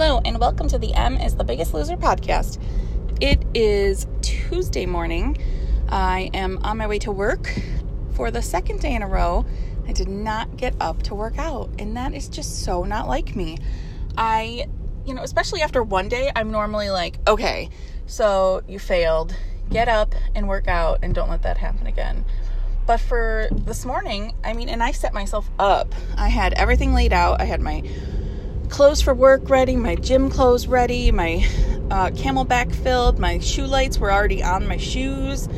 Hello, and welcome to the M is the Biggest Loser podcast. It is Tuesday morning. I am on my way to work for the second day in a row. I did not get up to work out, and that is just so not like me. I, you know, especially after one day, I'm normally like, okay, so you failed. Get up and work out, and don't let that happen again. But for this morning, I mean, and I set myself up. I had everything laid out. I had my clothes for work ready, my gym clothes ready, my uh, CamelBak filled, my shoe lights were already on my shoes.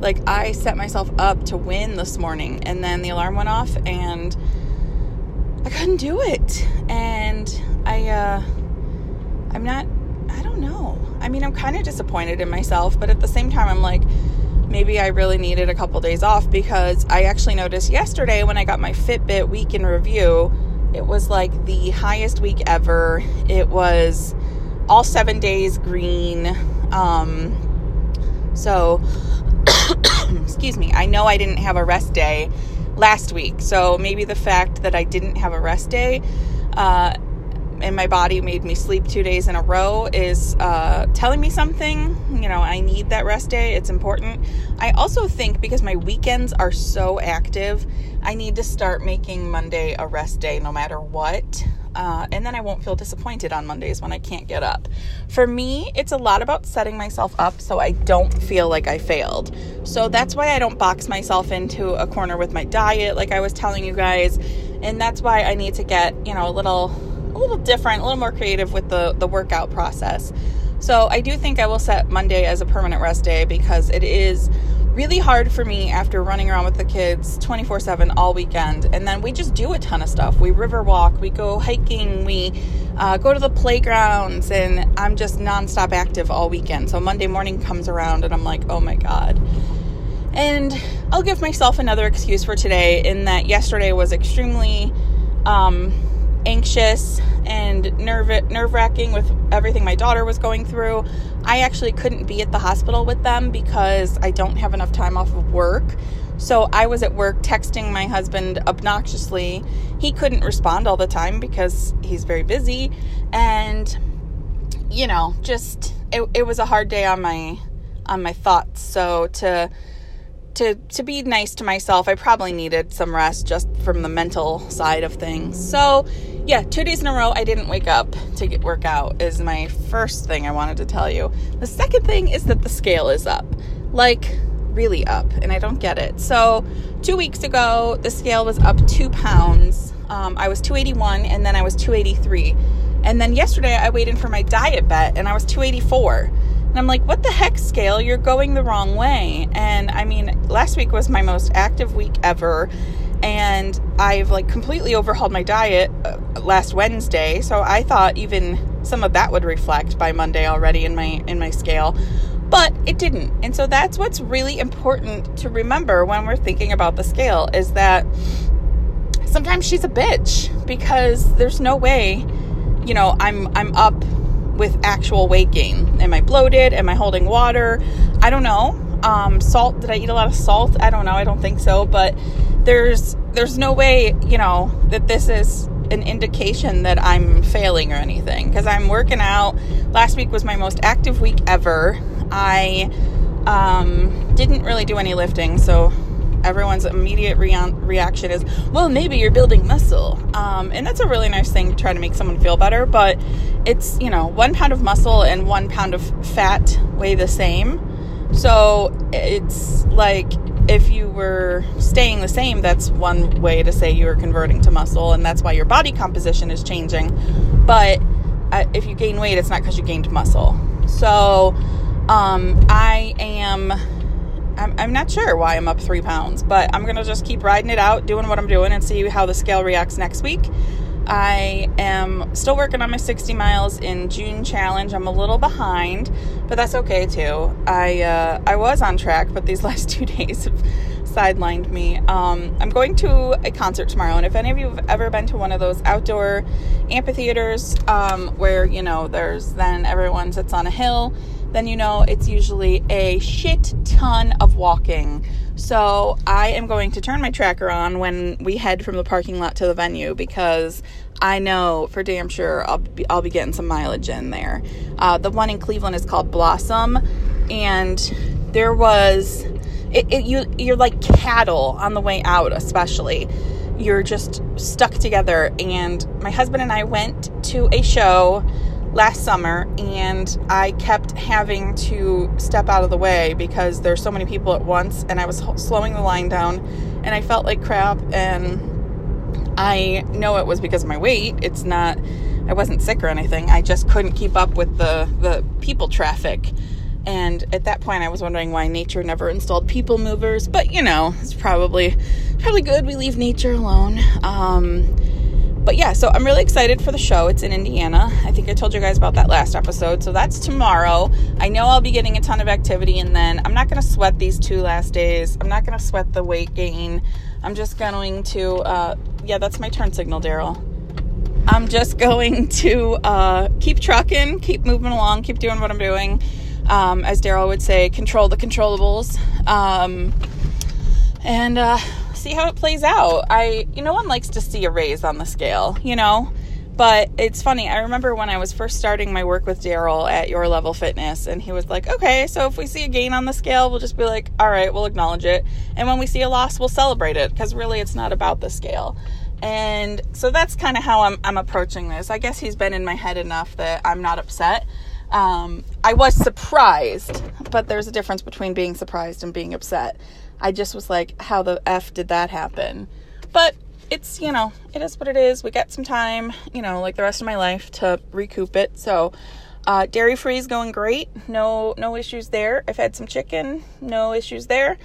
Like I set myself up to win this morning, and then the alarm went off, and I couldn't do it. And I, uh, I'm not. I don't know. I mean, I'm kind of disappointed in myself, but at the same time, I'm like, maybe I really needed a couple days off because I actually noticed yesterday when I got my Fitbit week in review it was like the highest week ever. It was all seven days green. Um, so, excuse me, I know I didn't have a rest day last week. So maybe the fact that I didn't have a rest day uh, and my body made me sleep two days in a row is uh, telling me something. You know, I need that rest day. It's important. I also think because my weekends are so active, I need to start making Monday a rest day no matter what. Uh, and then I won't feel disappointed on Mondays when I can't get up. For me, it's a lot about setting myself up so I don't feel like I failed. So that's why I don't box myself into a corner with my diet, like I was telling you guys. And that's why I need to get, you know, a little little different, a little more creative with the, the workout process. So I do think I will set Monday as a permanent rest day because it is really hard for me after running around with the kids 24 7 all weekend. And then we just do a ton of stuff. We river walk, we go hiking, we uh, go to the playgrounds, and I'm just nonstop active all weekend. So Monday morning comes around and I'm like, oh my God. And I'll give myself another excuse for today in that yesterday was extremely um, anxious and nerve nerve wracking with everything my daughter was going through. I actually couldn't be at the hospital with them because I don't have enough time off of work. So I was at work texting my husband obnoxiously. He couldn't respond all the time because he's very busy and you know, just it, it was a hard day on my on my thoughts. So to to to be nice to myself, I probably needed some rest just from the mental side of things. So yeah, two days in a row I didn't wake up to get work out is my first thing I wanted to tell you. The second thing is that the scale is up. Like really up, and I don't get it. So two weeks ago, the scale was up two pounds. Um, I was 281 and then I was 283. And then yesterday I weighed in for my DietBet and I was 284. And I'm like, what the heck, scale? You're going the wrong way. And I mean, last week was my most active week ever and I've like completely overhauled my diet uh, last Wednesday. So I thought even some of that would reflect by Monday already in my in my scale. But it didn't. And so that's what's really important to remember when we're thinking about the scale is that sometimes she's a bitch because there's no way, you know, I'm I'm up with actual weight gain. Am I bloated? Am I holding water? I don't know. Um, salt, did I eat a lot of salt? I don't know. I don't think so, but there's there's no way, you know, that this is an indication that I'm failing or anything because I'm working out. Last week was my most active week ever. I um, didn't really do any lifting, so everyone's immediate rea- reaction is, well, maybe you're building muscle. Um, and that's a really nice thing to try to make someone feel better, but it's, you know, one pound of muscle and one pound of fat weigh the same. So it's like if you were staying the same, that's one way to say you're converting to muscle, and that's why your body composition is changing. But uh, if you gain weight, it's not because you gained muscle. So um, I am. I'm, not sure why I'm up three pounds, but I'm gonna just keep riding it out, doing what I'm doing, and see how the scale reacts next week. I am still working on my 60 miles in June challenge. I'm a little behind, but that's okay too. I uh, I was on track, but these last two days have sidelined me. Um, I'm going to a concert tomorrow, and if any of you have ever been to one of those outdoor amphitheaters um, where you know there's then everyone sits on a hill, then you know it's usually a shit ton of walking. So I am going to turn my tracker on when we head from the parking lot to the venue because I know for damn sure I'll be, I'll be getting some mileage in there. Uh, the one in Cleveland is called Blossom, and there was it, it, you you're like cattle on the way out, especially. You're just stuck together. And my husband and I went to a show last summer and I kept having to step out of the way because there's so many people at once and I was slowing the line down and I felt like crap and I know it was because of my weight. It's not I wasn't sick or anything. I just couldn't keep up with the the people traffic. And at that point I was wondering why nature never installed people movers, but you know, it's probably probably good we leave nature alone. Um but yeah, so I'm really excited for the show. It's in Indiana. I think I told you guys about that last episode. So that's tomorrow. I know I'll be getting a ton of activity, and then I'm not going to sweat these two last days. I'm not going to sweat the weight gain. I'm just going to, uh, yeah, that's my turn signal, Daryl. I'm just going to uh, keep trucking, keep moving along, keep doing what I'm doing. Um, as Daryl would say, control the controllables. Um, and uh, see how it plays out. I, you know, one likes to see a raise on the scale, you know? But it's funny. I remember when I was first starting my work with Daryl at Your Level Fitness, and he was like, okay, so if we see a gain on the scale, we'll just be like, all right, we'll acknowledge it. And when we see a loss, we'll celebrate it because really it's not about the scale. And so that's kind of how I'm, I'm approaching this. I guess he's been in my head enough that I'm not upset. Um, I was surprised, but there's a difference between being surprised and being upset. I just was like, how the F did that happen? But it's, you know, it is what it is. We got some time, you know, like the rest of my life to recoup it. So, uh, dairy free is going great. No, no issues there. I've had some chicken, no issues there.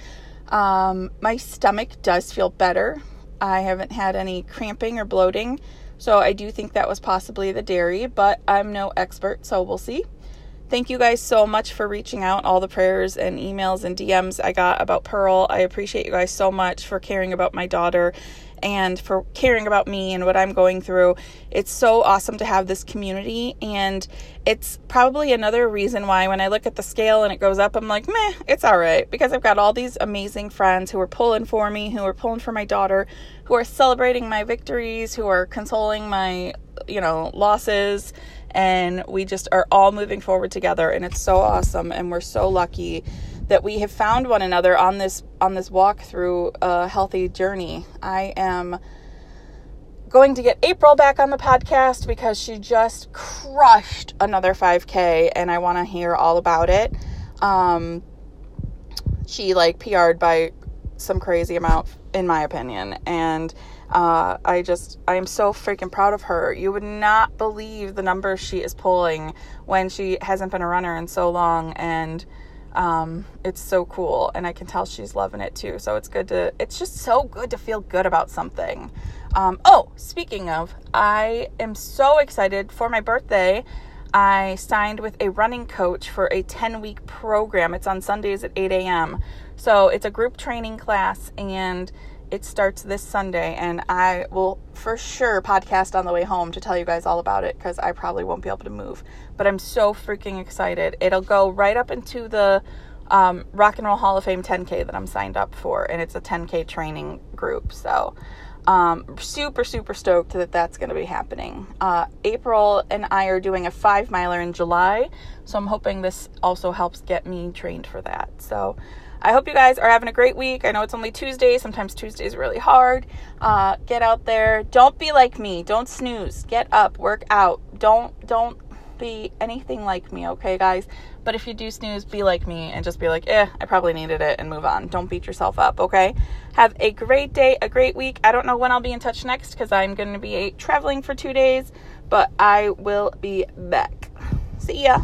Um, my stomach does feel better. I haven't had any cramping or bloating. So I do think that was possibly the dairy, but I'm no expert, so we'll see. Thank you guys so much for reaching out, all the prayers and emails and DMs I got about Pearl. I appreciate you guys so much for caring about my daughter and for caring about me and what I'm going through. It's so awesome to have this community, and it's probably another reason why when I look at the scale and it goes up, I'm like, meh, it's all right because I've got all these amazing friends who are pulling for me, who are pulling for my daughter, who are celebrating my victories, who are consoling my, you know, losses and we just are all moving forward together and it's so awesome and we're so lucky that we have found one another on this on this walk through a healthy journey. I am going to get April back on the podcast because she just crushed another 5k and I want to hear all about it. Um, she like PR'd by some crazy amount in my opinion and uh, I just, I am so freaking proud of her. You would not believe the numbers she is pulling when she hasn't been a runner in so long. And um, it's so cool. And I can tell she's loving it too. So it's good to, it's just so good to feel good about something. Um, oh, speaking of, I am so excited for my birthday. I signed with a running coach for a 10 week program. It's on Sundays at 8 a.m. So it's a group training class and it starts this Sunday, and I will for sure podcast on the way home to tell you guys all about it because I probably won't be able to move. But I'm so freaking excited. It'll go right up into the um, Rock and Roll Hall of Fame 10K that I'm signed up for, and it's a 10K training group. So, um, super, super stoked that that's going to be happening. Uh, April and I are doing a five miler in July, so I'm hoping this also helps get me trained for that. So, I hope you guys are having a great week. I know it's only Tuesday. Sometimes Tuesdays are really hard. Uh, get out there. Don't be like me. Don't snooze. Get up. Work out. Don't don't be anything like me, okay, guys? But if you do snooze, be like me and just be like, eh, I probably needed it and move on. Don't beat yourself up, okay? Have a great day, a great week. I don't know when I'll be in touch next because I'm going to be traveling for two days, but I will be back. See ya.